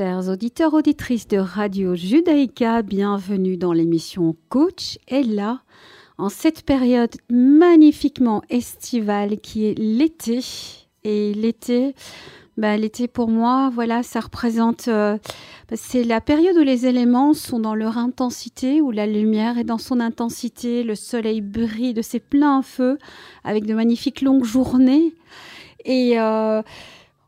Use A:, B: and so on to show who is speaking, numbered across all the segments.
A: Chers auditeurs, auditrices de Radio Judaïka, bienvenue dans l'émission Coach. Et là, en cette période magnifiquement estivale qui est l'été. Et l'été, bah, l'été pour moi, voilà, ça représente. Euh, bah, c'est la période où les éléments sont dans leur intensité, où la lumière est dans son intensité, le soleil brille de ses pleins feux, avec de magnifiques longues journées. Et. Euh,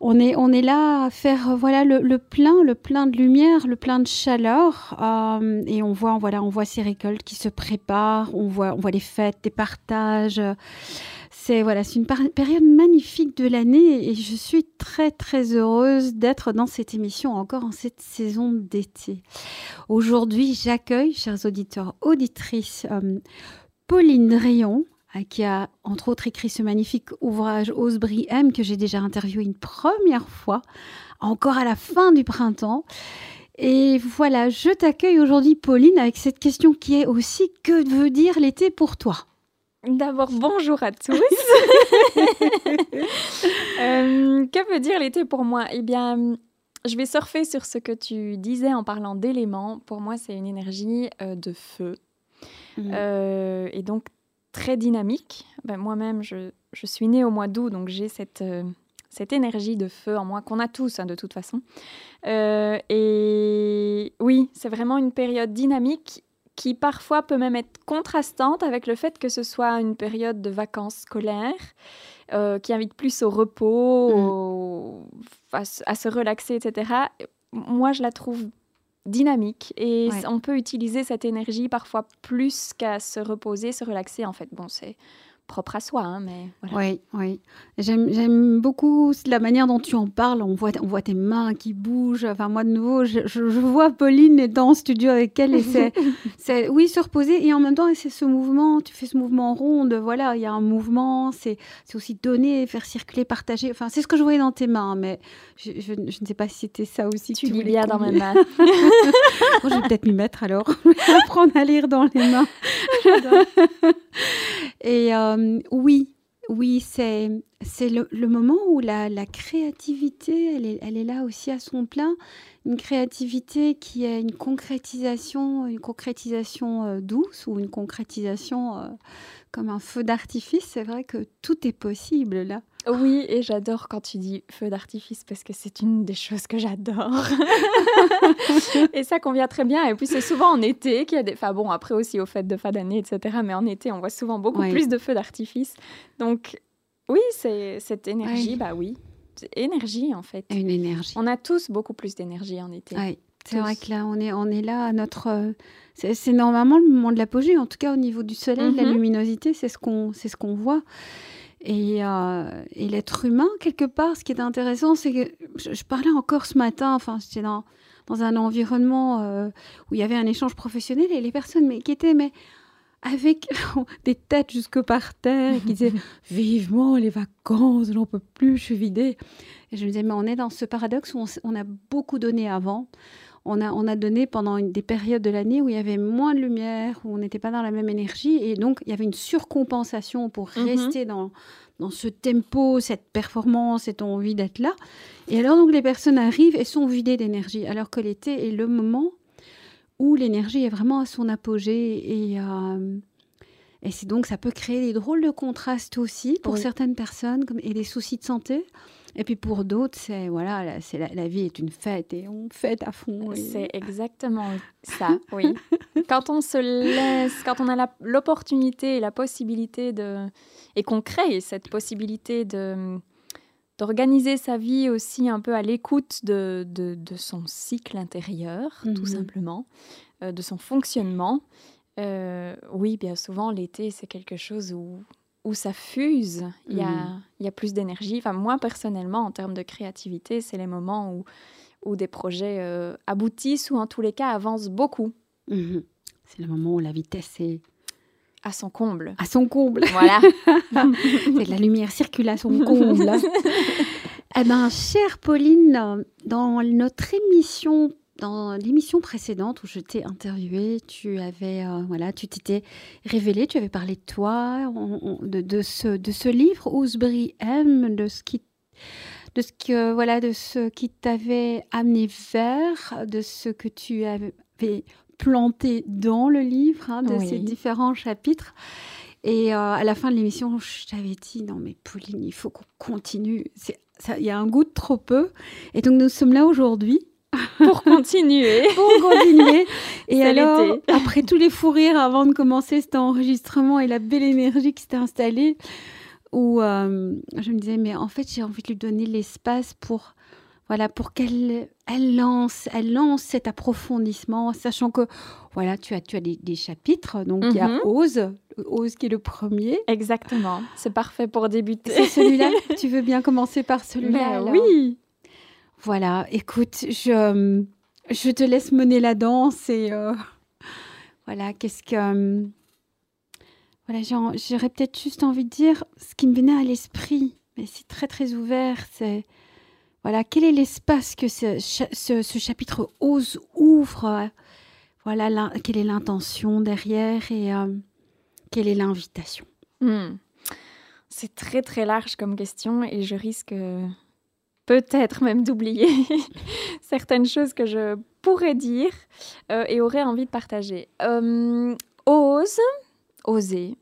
A: on est, là à faire euh, voilà le, plein, le plein de lumière, le plein de chaleur, euh, et on voit voilà on voit ces récoltes qui se préparent, on voit les fêtes, des partages. C'est voilà c'est une période magnifique de l'année et je suis très très heureuse d'être dans cette émission encore en cette saison d'été. Aujourd'hui j'accueille chers auditeurs auditrices euh, Pauline Rayon qui a entre autres écrit ce magnifique ouvrage Osbri M que j'ai déjà interviewé une première fois, encore à la fin du printemps. Et voilà, je t'accueille aujourd'hui Pauline avec cette question qui est aussi que veut dire l'été pour toi?
B: D'abord, bonjour à tous. Euh, que veut dire l'été pour moi? Eh bien, je vais surfer sur ce que tu disais en parlant d'éléments. Pour moi, c'est une énergie euh, de feu. Mmh. Euh, et donc, très dynamique. Ben, moi-même, je, je, suis née au mois d'août, donc j'ai cette, euh, cette énergie de feu en moi qu'on a tous hein, de toute façon. Euh, et oui, c'est vraiment une période dynamique qui parfois peut même être contrastante avec le fait que ce soit une période de vacances scolaires. Euh, qui invite plus au repos, mm. à, à, se relaxer, etc. Moi, je la trouve dynamique et on peut utiliser cette énergie parfois plus qu'à se reposer, se relaxer. En fait, bon, c'est propre à soi. Hein, mais
A: Oui, oui. J'aime beaucoup la manière dont tu en parles. On voit, on voit tes mains qui bougent. Enfin, moi, de nouveau, je, je, vois Pauline étant en studio avec elle et c'est, oui, se reposer et en même temps, c'est ce mouvement. Tu fais ce mouvement rond. voilà, il y a un mouvement. C'est, aussi donner, faire circuler, partager. Enfin, c'est ce que je voyais dans tes mains, mais je, je, ne sais pas si c'était ça aussi.
B: Tu, lis bien dans mes mains.
A: je vais peut-être m'y mettre alors. Apprendre à lire dans les mains. Et euh, oui, oui, c'est le, moment où la, créativité, elle est, elle est, là aussi à son plein. Une créativité qui est une concrétisation, une concrétisation euh, douce ou une concrétisation euh, comme un feu d'artifice. C'est vrai que tout est possible là.
B: Oui, et j'adore quand tu dis feu d'artifice parce que c'est une des choses que j'adore. et ça convient très bien. Et puis c'est souvent en été qu'il y a des... Enfin bon, après aussi aux fêtes de fin d'année, etc. Mais en été, on voit souvent beaucoup plus de feux d'artifice. Donc oui, c'est cette énergie, bah oui. Énergie en fait.
A: Une énergie.
B: On a tous beaucoup plus d'énergie en été.
A: Oui. C'est vrai que là, on est, on est là à notre. Euh, c'est normalement le moment de l'apogée, en tout cas au niveau du soleil, la mhm. luminosité, c'est ce qu'on ce qu'on voit. Et, euh, et l'être humain, quelque part, ce qui est intéressant, c'est que je, parlais encore ce matin, enfin, j'étais dans, dans un environnement euh, où il y avait un échange professionnel et les personnes mais, qui étaient mais, avec des têtes jusque par terre, qui disaient vivement les vacances, j'en peux plus, je suis vidée. Et je me disais, mais on est dans ce paradoxe où on, on a beaucoup donné avant on a, on a donné pendant une, des périodes de l'année où il y avait moins de lumière, où on n'était pas dans la même énergie. Et donc, il y avait une surcompensation pour mhm. rester dans, dans ce tempo, cette performance, cette envie d'être là. Et alors, donc, les personnes arrivent et sont vidées d'énergie, alors que l'été est le moment où l'énergie est vraiment à son apogée. Et, euh, et c'est donc, ça peut créer des drôles de contrastes aussi pour certaines personnes comme, et des soucis de santé. Et puis pour d'autres, c'est voilà, c'est la, vie est une fête et on fête à fond.
B: C'est exactement ça, oui. quand on se laisse, quand on a l'opportunité et la possibilité de et qu'on crée cette possibilité de d'organiser sa vie aussi un peu à l'écoute de, de, son cycle intérieur, tout mhm. simplement, euh, de son fonctionnement. Euh, oui, bien souvent, l'été, c'est quelque chose où où ça fuse, il y, a, y a plus d'énergie. Enfin, moi, personnellement, en termes de créativité, c'est les moments où, où des projets euh, aboutissent ou en tous les cas avancent beaucoup.
A: Mhm. C'est le moment où la vitesse est...
B: À son comble.
A: À son comble.
B: Voilà.
A: c'est la lumière circule à son comble. eh bien, chère Pauline, dans notre émission dans l'émission précédente où je t'ai interviewé, tu avais, euh, voilà, tu t'étais révélé, tu avais parlé de toi, de, de, ce, de ce livre, Ousbury M, de ce qui de ce que voilà de ce qui t'avait amené vers, de ce que tu avais planté dans le livre, hein, de ces différents chapitres. Et euh, à la fin de l'émission, je t'avais dit non mais Pauline, il faut qu'on continue. Il y a un goût de trop peu. Et donc nous sommes là aujourd'hui
B: pour continuer.
A: pour continuer. Et alors, après tous les fous rires avant de commencer cet enregistrement et la belle énergie qui s'était installée, où euh, je me disais, mais en fait, j'ai envie de lui donner l'espace pour, voilà, pour qu'elle elle lance, elle lance cet approfondissement, sachant que, voilà, tu as, tu as des, chapitres. Donc, il y a mhm. Ose, Ose qui est le premier.
B: Exactement. C'est parfait pour débuter.
A: C'est celui-là. tu veux bien commencer par celui-là
B: Oui.
A: Voilà, écoute, je, je te laisse mener la danse et euh, voilà, qu'est-ce que. Euh, voilà, j'aurais peut-être juste envie de dire ce qui me venait à l'esprit, mais c'est très très ouvert, c'est. Voilà, quel est l'espace que ce, ce, chapitre ose, ouvre Voilà, quelle est l'intention derrière et euh, quelle est l'invitation? Hmm.
B: C'est très très large comme question et je risque peut-être même d'oublier certaines choses que je pourrais dire euh, et aurais envie de partager. Euh, ose, oser.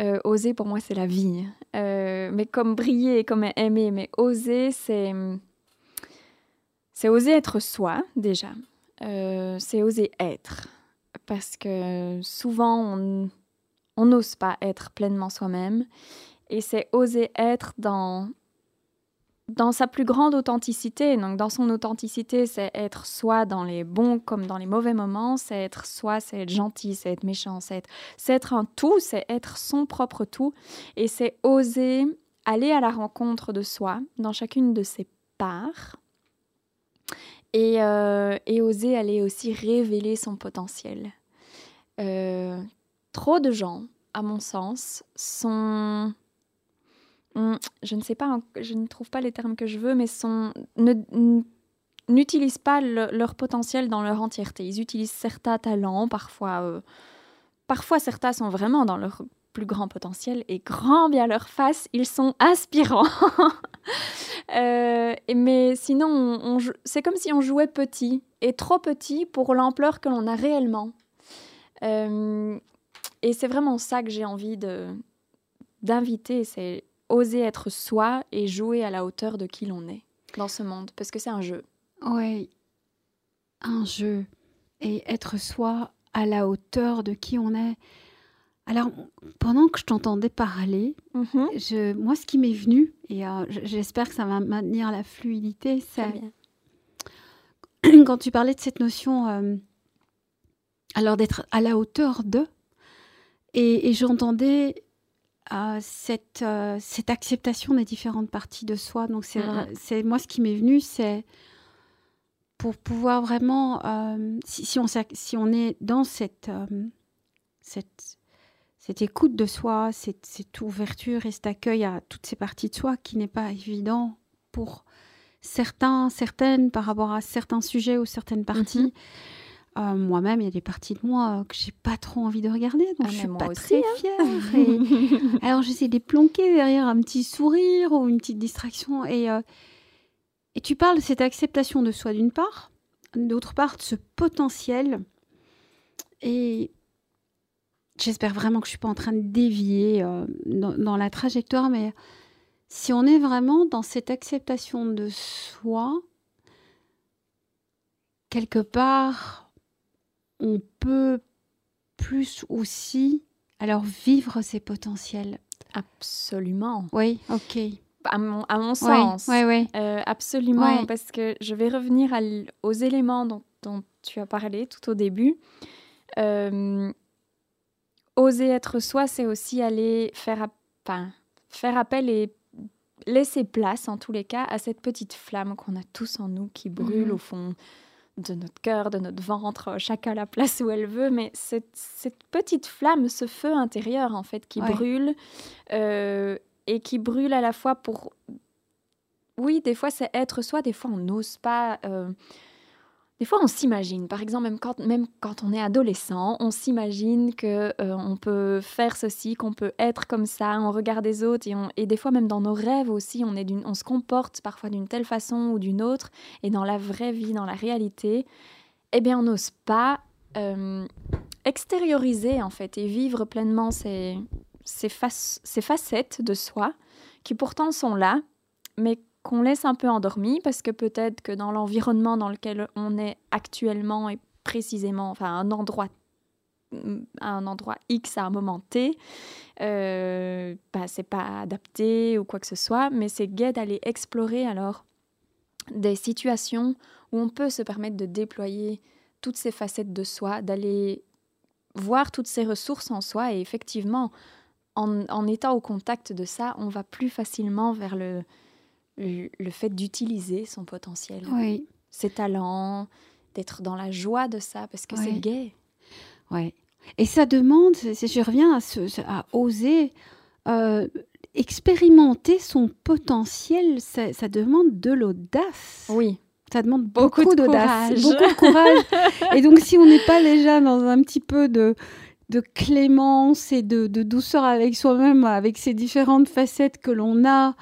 B: Euh, oser, pour moi, c'est la vie. mais comme briller, comme aimer, mais oser, c'est... C'est oser être soi, déjà. c'est oser être. Parce que souvent, on n'ose pas être pleinement soi-même. Et c'est oser être dans dans sa plus grande authenticité. Donc, dans son authenticité, c'est être soi dans les bons comme dans les mauvais moments. C'est être soi, c'est être gentil, c'est être méchant, c'est être, un tout, c'est être son propre tout. Et c'est oser aller à la rencontre de soi dans chacune de ses parts. Et, euh, oser aller aussi révéler son potentiel. Euh, trop de gens, à mon sens, sont je ne sais pas, je ne trouve pas les termes que je veux, mais sont, n'utilisent pas leur potentiel dans leur entièreté. Ils utilisent certains talents, parfois, euh, parfois certains sont vraiment dans leur plus grand potentiel et grand bien leur face, ils sont inspirants. Euh, mais sinon, c'est comme si on jouait petit et trop petit pour l'ampleur que l'on a réellement. Euh, et c'est vraiment ça que j'ai envie de d'inviter, oser être soi et jouer à la hauteur de qui l'on est dans ce monde, parce que c'est un jeu.
A: Oui, un jeu. Et être soi à la hauteur de qui on est. Alors, pendant que je t'entendais parler, mhm. je, moi, ce qui m'est venu, et euh, j'espère que ça va maintenir la fluidité, c'est quand tu parlais de cette notion, euh, alors d'être à la hauteur de, et j'entendais cette, euh, cette acceptation des différentes parties de soi. Donc, c'est, moi, ce qui m'est venu, c'est pour pouvoir vraiment, euh, si, si, on, si on est dans cette, euh, cette, cette écoute de soi, cette, cette, ouverture et cet accueil à toutes ces parties de soi qui n'est pas évident pour certains, certaines par rapport à certains sujets ou certaines parties. Mm-hmm. Euh, moi-même, il y a des parties de moi euh, que j'ai pas trop envie de regarder, donc ah, je suis pas très hein. fière. Alors j'essaie de les planquer derrière un petit sourire ou une petite distraction. Et, euh, et tu parles de cette acceptation de soi d'une part, d'autre part de ce potentiel. Et j'espère vraiment que je suis pas en train de dévier dans, dans, la trajectoire, mais si on est vraiment dans cette acceptation de soi, quelque part, on peut plus aussi alors vivre ses potentiels.
B: Absolument.
A: Oui, ok.
B: À mon, sens.
A: Oui, oui.
B: Euh, absolument, parce que je vais revenir aux éléments dont, tu as parlé tout au début. Euh, oser être soi, c'est aussi aller faire, faire appel et laisser place, en tous les cas, à cette petite flamme qu'on a tous en nous qui brûle mhm. au fond de notre cœur, de notre ventre, chacun la place où elle veut, mais cette, petite flamme, ce feu intérieur en fait qui brûle euh, et qui brûle à la fois pour... Oui, des fois c'est être soi, des fois on n'ose pas... Euh, des fois, on s'imagine, par exemple, même quand, même quand on est adolescent, on s'imagine que euh, on peut faire ceci, qu'on peut être comme ça, on regarde les autres et, on, des fois même dans nos rêves aussi, on, est on se comporte parfois d'une telle façon ou d'une autre, et dans la vraie vie, dans la réalité, eh bien, on n'ose pas euh, extérioriser en fait et vivre pleinement ces, ces, ces facettes de soi qui pourtant sont là, mais qu'on laisse un peu endormi parce que peut-être que dans l'environnement dans lequel on est actuellement et précisément, enfin un endroit mm, un endroit X à un moment T, euh, bah, c'est pas adapté ou quoi que ce soit, mais c'est gai d'aller explorer alors des situations où on peut se permettre de déployer toutes ces facettes de soi, d'aller voir toutes ces ressources en soi et effectivement, en, en étant au contact de ça, on va plus facilement vers le, le fait d'utiliser son potentiel, ses talents, d'être dans la joie de ça, parce que c'est.
A: Ouais. Et ça demande, je reviens à, ce, à oser euh, expérimenter son potentiel, ça, ça demande de l'audace.
B: Oui.
A: Ça demande beaucoup, d'audace, beaucoup de courage. et donc, si on n'est pas déjà dans un petit peu de, de clémence et de, de douceur avec soi-même, avec ces différentes facettes que l'on a,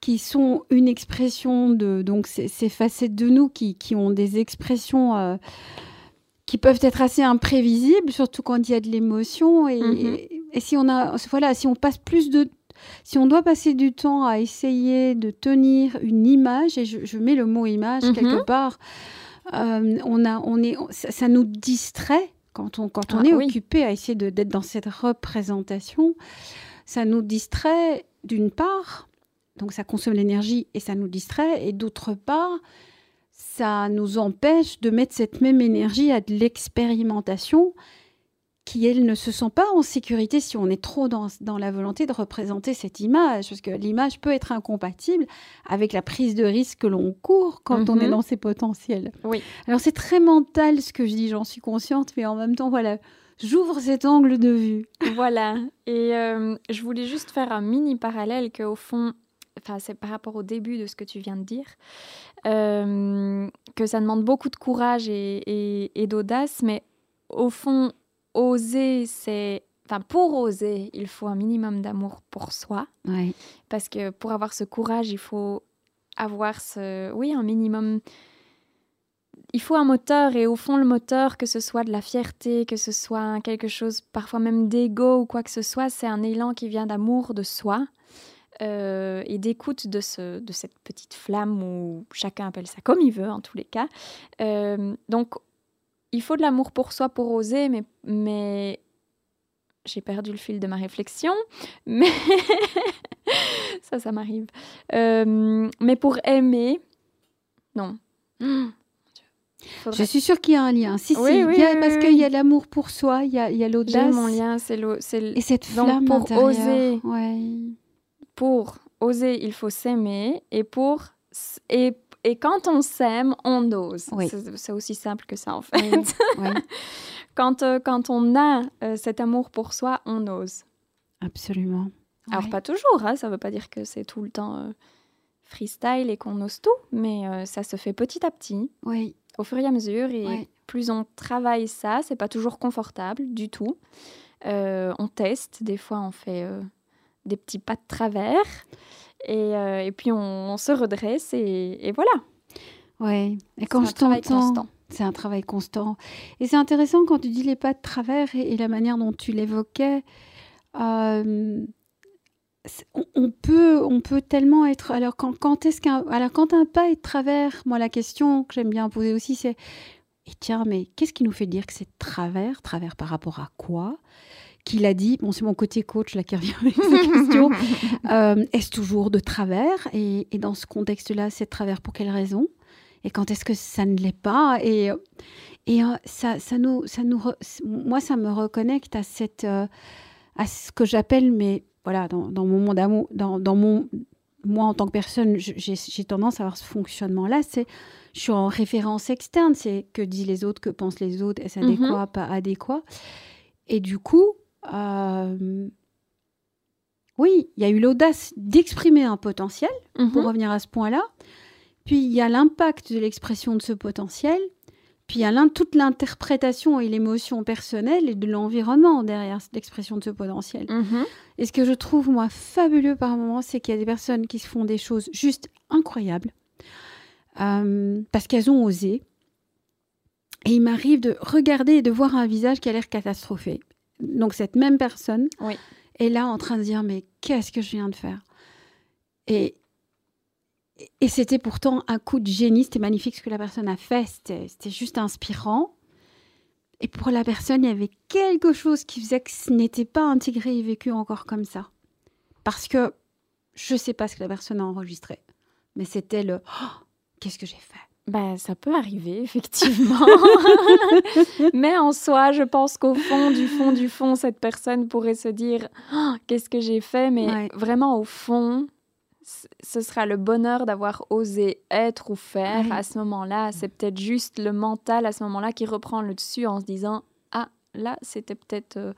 A: qui sont une expression de donc ces, facettes de nous qui, qui ont des expressions euh, qui peuvent être assez imprévisibles, surtout quand il y a de l'émotion. Et, mhm. et, si on a voilà, si on passe plus de si on doit passer du temps à essayer de tenir une image, et je, mets le mot image mhm. quelque part, euh, on a, on est, ça, nous distrait quand on, quand on ah est occupé à essayer d'être dans cette représentation. Ça nous distrait d'une part, donc ça consomme l'énergie et ça nous distrait. Et d'autre part, ça nous empêche de mettre cette même énergie à de l'expérimentation qui, elle, ne se sent pas en sécurité si on est trop dans, dans la volonté de représenter cette image, parce que l'image peut être incompatible avec la prise de risque que l'on court quand on est mhm. dans ses potentiels.
B: Oui.
A: Alors c'est très mental ce que je dis, j'en suis consciente, mais en même temps, voilà, j'ouvre cet angle de vue.
B: Voilà, et euh, je voulais juste faire un mini parallèle qu'au fond, enfin c'est par rapport au début de ce que tu viens de dire, euh, que ça demande beaucoup de courage et, d'audace, mais au fond, oser, c'est... Enfin, pour oser, il faut un minimum d'amour pour soi. Parce que pour avoir ce courage, il faut avoir ce... Oui, un minimum... Il faut un moteur et au fond le moteur, que ce soit de la fierté, que ce soit quelque chose parfois même d'ego ou quoi que ce soit, c'est un élan qui vient d'amour de soi. Euh, et d'écoute de, ce, de cette petite flamme, ou chacun appelle ça comme il veut en tous les cas. Euh, donc, il faut de l'amour pour soi pour oser, mais, mais j'ai perdu le fil de ma réflexion, mais ça, ça m'arrive. Euh, mais pour aimer, non.
A: Je suis sûre qu'il y a un lien. Si, si, il y a, parce qu'il y a l'amour pour soi, il y a, l'audace.
B: mon lien, c'est
A: Et cette flamme pour oser.
B: Ouais pour oser, il faut s'aimer et pour et, et quand on s'aime, on ose. C'est aussi simple que ça en fait. quand, euh, quand on a euh, cet amour pour soi, on ose.
A: Absolument.
B: Alors pas toujours, hein, ça ne veut pas dire que c'est tout le temps euh, freestyle et qu'on ose tout, mais ça se fait petit à petit,
A: oui.
B: au fur et à mesure. Et plus on travaille ça, c'est pas toujours confortable du tout. on teste, des fois on fait des petits pas de travers. Et, euh, et puis on, se redresse et, et voilà.
A: Ouais. Et quand je t'entends, c'est un travail constant. Et c'est intéressant quand tu dis les pas de travers et, la manière dont tu l'évoquais. Euh, on, peut, on peut tellement être. Alors quand, quand est-ce qu'un, alors quand un pas est de travers, moi la question que j'aime bien poser aussi, c'est et tiens, mais qu'est-ce qui nous fait dire que c'est travers? Travers par rapport à quoi? Qu'il a dit, bon c'est mon côté coach là qui revient avec cette question, euh, est-ce toujours de travers? Et, dans ce contexte-là, c'est de travers pour quelle raison? Et quand est-ce que ça ne l'est pas? Et, et euh, ça, ça, nous, ça nous, moi ça me reconnecte à cette, euh, à ce que j'appelle, mais voilà, dans, dans mon monde amour, dans, dans mon, moi en tant que personne, j'ai tendance à avoir ce fonctionnement-là, c'est je suis en référence externe, c'est que disent les autres, que pensent les autres, est-ce mm-hmm. adéquat, pas adéquat? Et du coup, euh, oui, il y a eu l'audace d'exprimer un potentiel, pour mhm. revenir à ce point-là. Puis il y a l'impact de l'expression de ce potentiel. puis il y a toute l'interprétation et l'émotion personnelle et de l'environnement derrière l'expression de ce potentiel. Mm-hmm. Et ce que je trouve, moi, fabuleux par moment, c'est qu'il y a des personnes qui se font des choses juste incroyables euh, parce qu'elles ont osé. Et il m'arrive de regarder et de voir un visage qui a l'air catastrophé. Donc cette même personne est là en train de dire mais qu'est-ce que je viens de faire? Et, et c'était pourtant un coup de génie, c'était magnifique ce que la personne a fait, c'était juste inspirant. Et pour la personne, il y avait quelque chose qui faisait que ce n'était pas intégré et vécu encore comme ça. Parce que je ne sais pas ce que la personne a enregistré, mais c'était le oh, qu'est-ce que j'ai fait?
B: Ben, ça peut arriver, effectivement. Mais en soi, je pense qu'au fond, du fond, du fond, cette personne pourrait se dire oh, Qu'est-ce que j'ai fait? Mais vraiment, au fond, ce sera le bonheur d'avoir osé être ou faire à ce moment-là. C'est peut-être juste le mental à ce moment-là qui reprend le dessus en se disant Ah, là, c'était peut-être. Euh,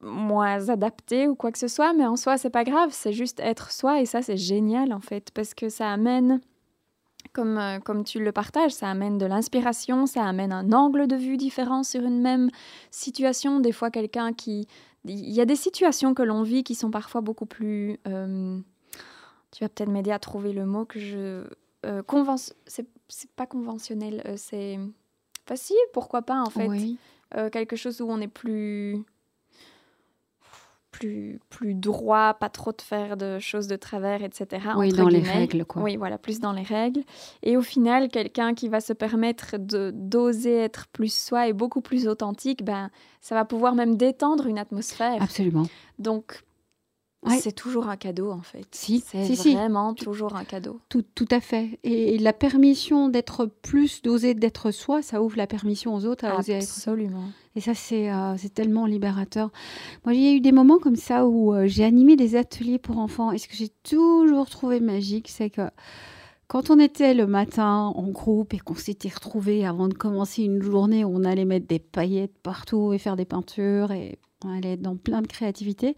B: moins adapté ou quoi que ce soit, mais en soi, c'est pas grave, c'est juste être soi et ça, c'est génial en fait, parce que ça amène comme, euh, comme tu le partages, ça amène de l'inspiration, ça amène un angle de vue différent sur une même situation. Des fois, quelqu'un qui... Il y a des situations que l'on vit qui sont parfois beaucoup plus... Euh, tu vas peut-être m'aider à trouver le mot que je. Euh, c'est pas conventionnel, euh, c'est. facile, pourquoi pas en fait. Quelque chose où on est plus. Plus, plus droit, pas trop de faire de choses de travers, etc.
A: Oui, dans les règles, quoi.
B: Oui, voilà, plus dans les règles. Et au final, quelqu'un qui va se permettre de d'oser être plus soi et beaucoup plus authentique, ben, ça va pouvoir même détendre une atmosphère.
A: Absolument.
B: Donc, c'est toujours un cadeau en fait.
A: Si,
B: c'est vraiment toujours un cadeau.
A: Tout, tout à fait. Et, la permission d'être plus, d'oser d'être soi, ça ouvre la permission aux autres à oser
B: être. Absolument.
A: Et ça, euh, c'est tellement libérateur. Moi, il y a eu des moments comme ça où euh, j'ai animé des ateliers pour enfants. Et ce que j'ai toujours trouvé magique, c'est que quand on était le matin en groupe et qu'on s'était retrouvés avant de commencer une journée où on allait mettre des paillettes partout et faire des peintures et on allait être dans plein de créativité,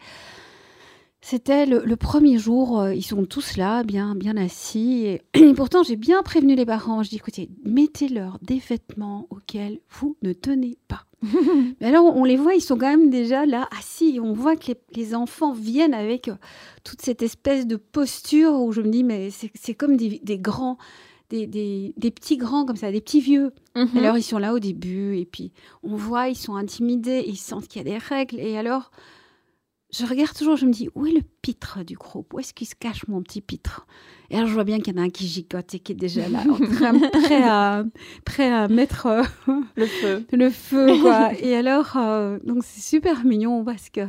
A: c'était le, premier jour, euh, ils sont tous là, bien, bien assis. Et, pourtant, j'ai bien prévenu les parents. Je dis, écoutez, mettez-leur des vêtements auxquels vous ne tenez pas. Mais alors, on les voit, ils sont quand même déjà là, assis. on voit que les, enfants viennent avec euh, toute cette espèce de posture où je me dis, mais c'est comme des, grands, des, des, petits grands comme ça, des petits vieux. Mhm. Alors, ils sont là au début, et puis on voit, ils sont intimidés, ils sentent qu'il y a des règles. Et alors je regarde toujours, je me dis, où est le pitre du groupe? Où est-ce qu'il se cache mon petit pitre? Et alors je vois bien qu'il y en a un qui gigote et qui est déjà là, prêt, à, prêt à mettre euh,
B: le feu.
A: Le feu, quoi. et alors, euh, donc c'est super mignon parce que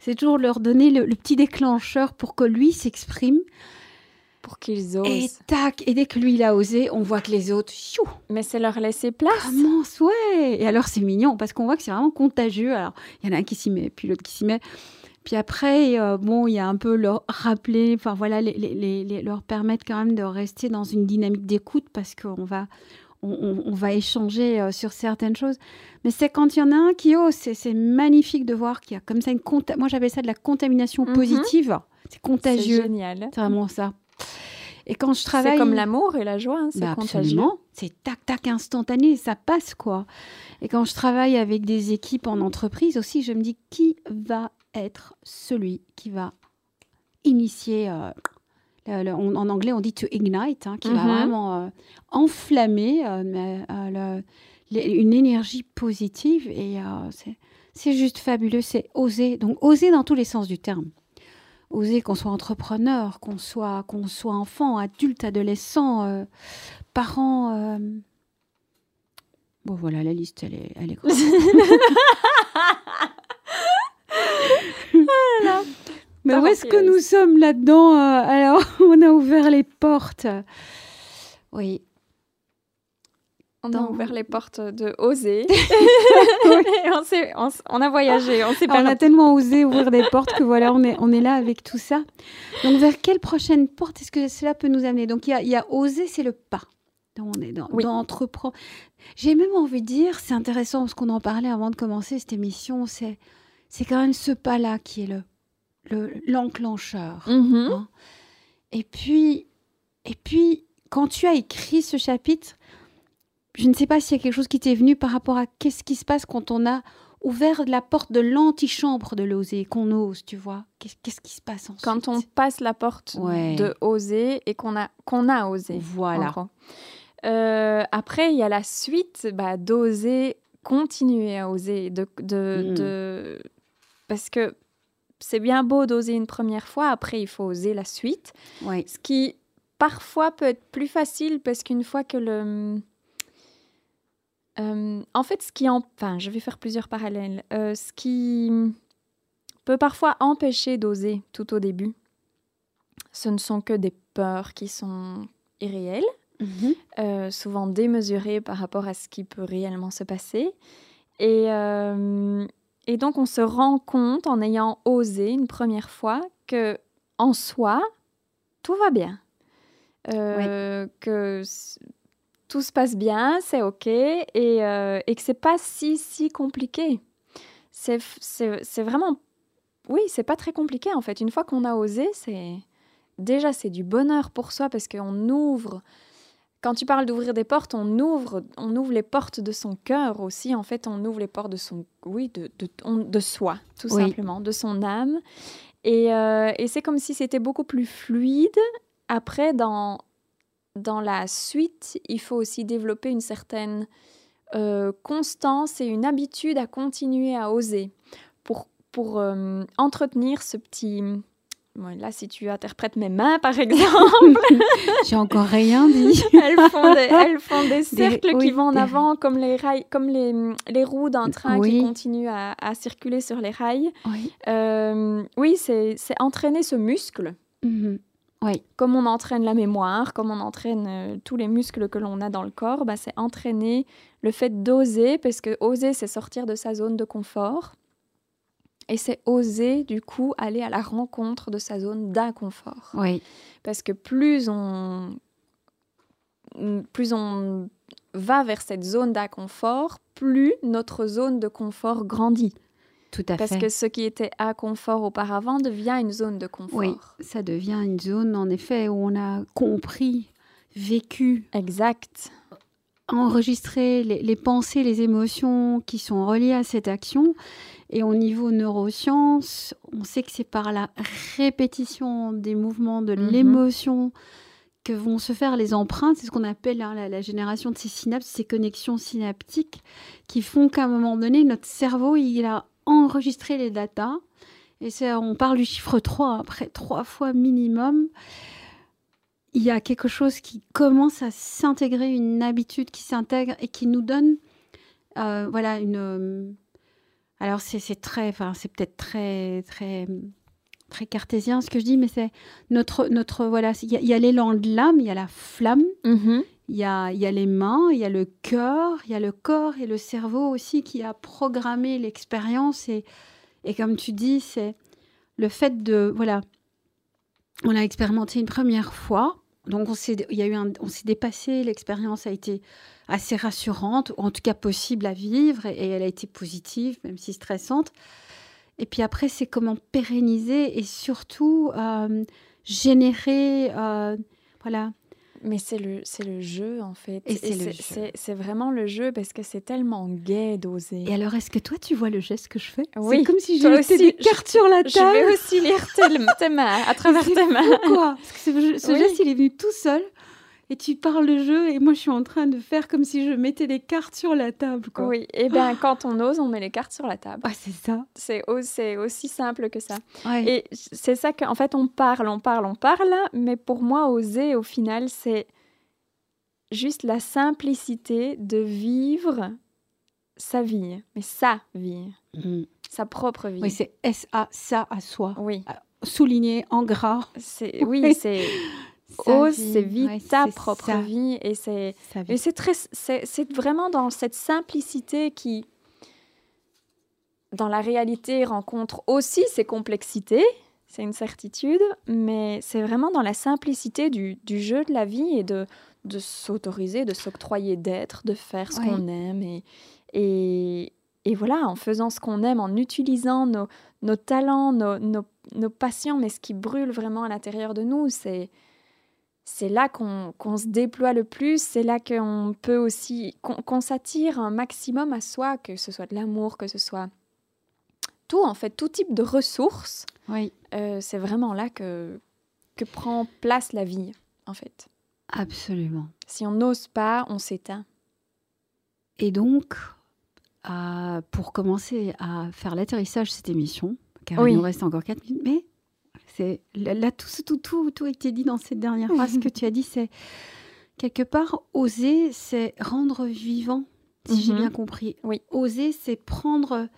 A: c'est toujours leur donner le, petit déclencheur pour que lui s'exprime.
B: Pour qu'ils osent.
A: Et tac, et dès que lui il a osé, on voit que les autres,
B: Mais c'est leur laisser place.
A: Comment, ouais. Et alors c'est mignon parce qu'on voit que c'est vraiment contagieux. Alors il y en a un qui s'y met, puis l'autre qui s'y met. Puis après, euh, bon, il y a un peu leur rappeler, enfin voilà, les, leur permettre quand même de rester dans une dynamique d'écoute parce qu'on va, on, va échanger euh, sur certaines choses. Mais c'est quand il y en a un qui ose, c'est magnifique de voir qu'il y a comme ça une moi j'appelle ça de la contamination mhm. positive. C'est contagieux.
B: C'est génial.
A: C'est vraiment ça. Et quand je travaille, c'est
B: comme l'amour et la joie, hein, c'est bah, contagieux.
A: C'est tac tac instantané, ça passe quoi. Et quand je travaille avec des équipes en entreprise aussi, je me dis qui va être celui qui va initier, euh, en, anglais on dit to ignite, hein, qui va mhm. vraiment euh, enflammer euh, une énergie positive. Et c'est juste fabuleux, c'est oser. Donc oser dans tous les sens du terme. Oser qu'on soit entrepreneur, qu'on soit, qu'on soit enfant, adulte, adolescent, parent. Bon voilà, la liste, elle est, elle est Mais où est-ce que nous sommes là-dedans euh, Alors, on a ouvert les portes. Oui.
B: On a ouvert les portes de oser. on, on, a voyagé. On,
A: on a tellement osé ouvrir des portes que voilà, on est, on est là avec tout ça. Donc, vers quelle prochaine porte est-ce que cela peut nous amener? Donc, il y a, y a oser, c'est le pas. Donc, on est dans, dans entreprendre. J'ai même envie de dire, c'est intéressant parce qu'on en parlait avant de commencer cette émission, c'est c'est quand même ce pas-là qui est le l'enclencheur.
B: Mhm. Hein.
A: Et puis, et puis, quand tu as écrit ce chapitre, je ne sais pas s'il y a quelque chose qui t'est venu par rapport à qu'est-ce qui se passe quand on a ouvert la porte de l'antichambre de l'oser, qu'on ose, tu vois. Qu'est-ce qui se passe ensuite?
B: Quand on passe la porte de oser et qu'on a, qu'on a osé.
A: Voilà.
B: Euh, après, il y a la suite bah, d'oser continuer à oser. De, de, de... Parce que c'est bien beau d'oser une première fois, après il faut oser la suite. Ce qui parfois peut être plus facile parce qu'une fois que le... Euh, en fait, ce qui en... Enfin, je vais faire plusieurs parallèles. Euh, ce qui peut parfois empêcher d'oser tout au début, ce ne sont que des peurs qui sont irréelles, mhm. euh, souvent démesurées par rapport à ce qui peut réellement se passer. Et, et donc, on se rend compte en ayant osé une première fois que en soi, tout va bien. Euh, que tout se passe bien, c'est OK, et, euh, et que c'est pas si, si compliqué. C'est vraiment. Oui, c'est pas très compliqué en fait. Une fois qu'on a osé, c'est. Déjà, c'est du bonheur pour soi parce qu'on ouvre quand tu parles d'ouvrir des portes, on ouvre, on ouvre les portes de son cœur aussi. En fait, on ouvre les portes de son, oui, de, de, de soi, tout simplement, de son âme. Et, euh, et c'est comme si c'était beaucoup plus fluide. Après, dans, dans la suite, il faut aussi développer une certaine euh, constance et une habitude à continuer à oser pour, pour euh, entretenir ce petit, là, si tu interprètes mes mains, par exemple.
A: J'ai encore rien dit.
B: elles, font des, cercles qui vont en avant, comme les, rails, comme les, les roues d'un train qui continuent à, à, circuler sur les rails. Oui, euh, oui c'est entraîner ce muscle.
A: Mhm. Oui.
B: Comme on entraîne la mémoire, comme on entraîne euh, tous les muscles que l'on a dans le corps, bah, c'est entraîner le fait d'oser, parce que oser, c'est sortir de sa zone de confort. Et c'est oser, du coup, aller à la rencontre de sa zone d'inconfort.
A: Oui.
B: Parce que plus on, plus on va vers cette zone d'inconfort, plus notre zone de confort grandit.
A: Tout à
B: Parce
A: fait.
B: Parce que ce qui était inconfort auparavant devient une zone de confort.
A: Oui, ça devient une zone, en effet, où on a compris, vécu.
B: Exact.
A: Enregistré les, les pensées, les émotions qui sont reliées à cette action et au niveau neurosciences, on sait que c'est par la répétition des mouvements de mhm. l'émotion que vont se faire les empreintes. C'est ce qu'on appelle hein, la, génération de ces synapses, ces connexions synaptiques qui font qu'à un moment donné, notre cerveau, il a enregistré les datas. Et on parle du chiffre 3, après trois fois minimum. Il y a quelque chose qui commence à s'intégrer, une habitude qui s'intègre et qui nous donne euh, voilà, une alors c'est très, enfin c'est peut-être très très très cartésien ce que je dis, mais c'est notre notre voilà, il y a, l'élan de l'âme, il y a la flamme,
B: mm-hmm.
A: il y, a, y a les mains, il y a le cœur, il y a le corps et le cerveau aussi qui a programmé l'expérience et et comme tu dis, c'est le fait de voilà, on l'a expérimenté une première fois, donc on s'est il y a eu on s'est dépassé, l'expérience a été assez rassurante, ou en tout cas possible à vivre, et, elle a été positive, même si stressante. Et puis après, c'est comment pérenniser et surtout euh, générer, euh, voilà.
B: Mais c'est le, c'est le jeu, en fait. Et c'est, vraiment le jeu parce que c'est tellement gai d'oser.
A: Et alors, est-ce que toi, tu vois le geste que je fais?
B: Oui.
A: C'est comme si j'ai des cartes sur la table. Je
B: vais aussi lire tes, mains, à travers tes mains.
A: Quoi Parce que ce, geste, il est venu tout seul et tu parles le jeu et moi je suis en train de faire comme si je mettais les cartes sur la table. Quoi.
B: Oui, et bien quand on ose, on met les cartes sur la table.
A: Ah, c'est ça.
B: C'est aussi simple que ça. Et c'est ça qu'en fait on parle, on parle, on parle, mais pour moi oser au final c'est juste la simplicité de vivre sa vie, mais sa vie, mm. sa propre vie.
A: Oui, c'est S-A, ça à soi.
B: Oui.
A: Souligné en gras.
B: Oui, c'est ose, c'est vie, ta propre vie. Et c'est, c'est très, c'est, vraiment dans cette simplicité qui, dans la réalité, rencontre aussi ses complexités. C'est une certitude, mais c'est vraiment dans la simplicité du, du, jeu de la vie et de, de s'autoriser, de s'octroyer d'être, de faire ce qu'on aime. Et, et, et, voilà, en faisant ce qu'on aime, en utilisant nos, nos talents, nos, nos, nos passions, mais ce qui brûle vraiment à l'intérieur de nous, c'est c'est là qu'on se déploie le plus, c'est là qu'on peut aussi, qu'on s'attire un maximum à soi, que ce soit de l'amour, que ce soit tout, en fait, tout type de ressources.
A: Oui.
B: Euh, c'est vraiment là que, que prend place la vie, en fait.
A: Absolument.
B: Si on n'ose pas, on s'éteint.
A: Et donc, pour commencer à faire l'atterrissage de cette émission, car il nous reste encore 4 minutes, mais c'est là, tout, tout, tout, tout a été dit dans cette dernière phrase. Ce que tu as dit, c'est quelque part, oser, c'est rendre vivant, si j'ai mhm. bien compris.
B: Oui.
A: Oser, c'est prendre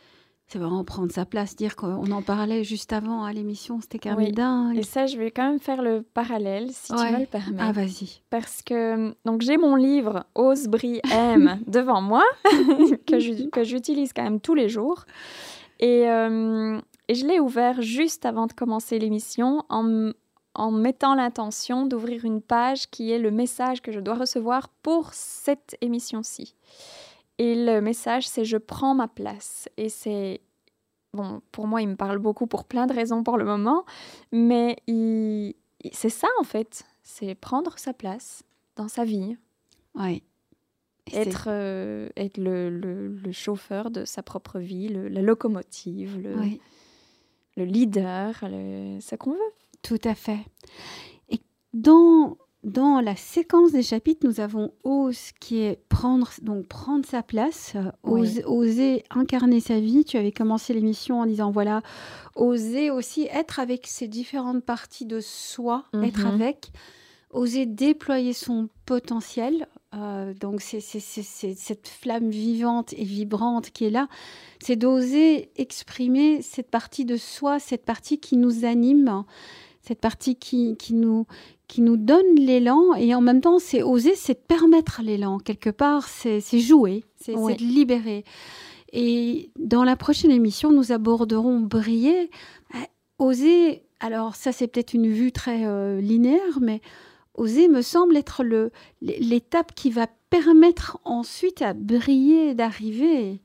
A: c'est vraiment prendre sa place, dire qu'on en parlait juste avant à l'émission, c'était quand même dingue.
B: Et ça, je vais quand même faire le parallèle, si tu me le permettre.
A: Ah, vas-y.
B: Parce que donc j'ai mon livre Ose, brille, aime devant moi, que j'utilise quand même tous les jours. Et, euh, et je l'ai ouvert juste avant de commencer l'émission en, en mettant l'intention d'ouvrir une page qui est le message que je dois recevoir pour cette émission-ci. Et le message, c'est je prends ma place. Et c'est, bon, pour moi, il me parle beaucoup pour plein de raisons pour le moment, mais c'est ça en fait, c'est prendre sa place dans sa vie.
A: Oui.
B: Être, euh, être le, le, chauffeur de sa propre vie, la locomotive, le, le leader, ce qu'on veut.
A: Tout à fait. Et dans dans la séquence des chapitres, nous avons ose qui est prendre, donc prendre sa place, oser incarner sa vie. Tu avais commencé l'émission en disant voilà, oser aussi être avec ses différentes parties de soi, être mhm. avec, oser déployer son potentiel. Euh, donc c'est cette flamme vivante et vibrante qui est là. C'est d'oser exprimer cette partie de soi, cette partie qui nous anime cette partie qui, qui, nous, qui nous donne l'élan et en même temps c'est oser, c'est permettre l'élan. Quelque part, c'est jouer, c'est libérer. Et dans la prochaine émission, nous aborderons briller, oser. Alors ça, c'est peut-être une vue très euh, linéaire, mais oser me semble être l'étape qui va permettre ensuite à briller d'arriver.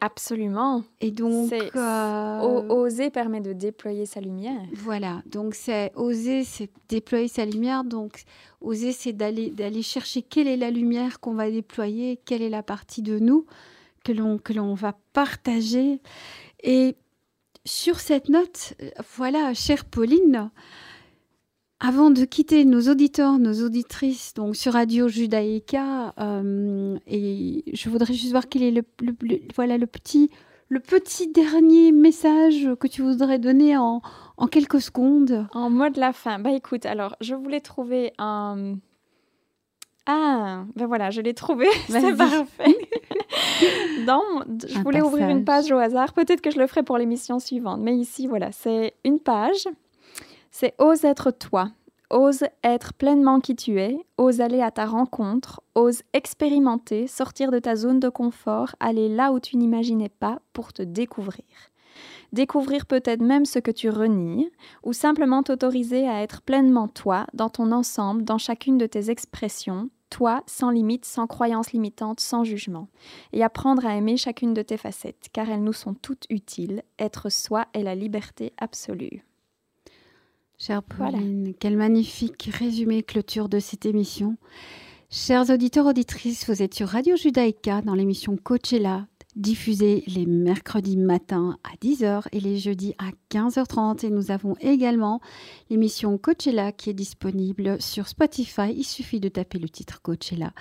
B: Absolument.
A: Et donc,
B: euh, oser permet de déployer sa lumière.
A: Voilà. Donc, c'est oser, c'est déployer sa lumière. Donc, oser, c'est d'aller d'aller chercher quelle est la lumière qu'on va déployer, quelle est la partie de nous que l'on que l'on va partager. Et sur cette note, voilà, chère Pauline, avant de quitter nos auditeurs, nos auditrices, donc sur Radio Judaïka, euh, et je voudrais juste voir quel est le, voilà le petit le petit dernier message que tu voudrais donner en, en quelques secondes.
B: En mode de la fin. Bah écoute, alors je voulais trouver un ah, ben voilà, je l'ai trouvé, c'est parfait. Dans, je voulais ouvrir une page au hasard. Peut-être que je le ferai pour l'émission suivante, mais ici, voilà, c'est une page c'est ose être toi, ose être pleinement qui tu es, ose aller à ta rencontre, ose expérimenter, sortir de ta zone de confort, aller là où tu n'imaginais pas pour te découvrir. Découvrir peut-être même ce que tu renies, ou simplement t'autoriser à être pleinement toi, dans ton ensemble, dans chacune de tes expressions, toi, sans limite, sans croyances limitantes, sans jugement, et apprendre à aimer chacune de tes facettes, car elles nous sont toutes utiles. Être soi est la liberté absolue.
A: Chère Pauline, quel magnifique résumé clôture de cette émission. Chers auditeurs, auditrices, vous êtes sur Radio Judaïka dans l'émission Coachella, diffusée les mercredis matins à 10h et les jeudis à 15h30. Et nous avons également l'émission Coachella qui est disponible sur Spotify. Il suffit de taper le titre Coachella.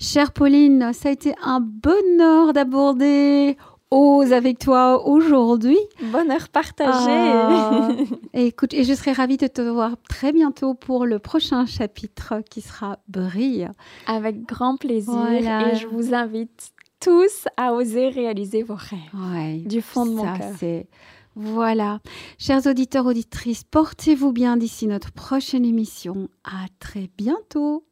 A: Chère Pauline, ça a été un bonheur d'aborder Ose avec toi aujourd'hui.
B: Bonheur partagé. Ah.
A: et écoute, et je serai ravie de te voir très bientôt pour le prochain chapitre qui sera Brille.
B: Avec grand plaisir. Et je vous invite tous à oser réaliser vos rêves. du fond de mon cœur.
A: Voilà. Chers auditeurs, auditrices, portez-vous bien d'ici notre prochaine émission. À très bientôt.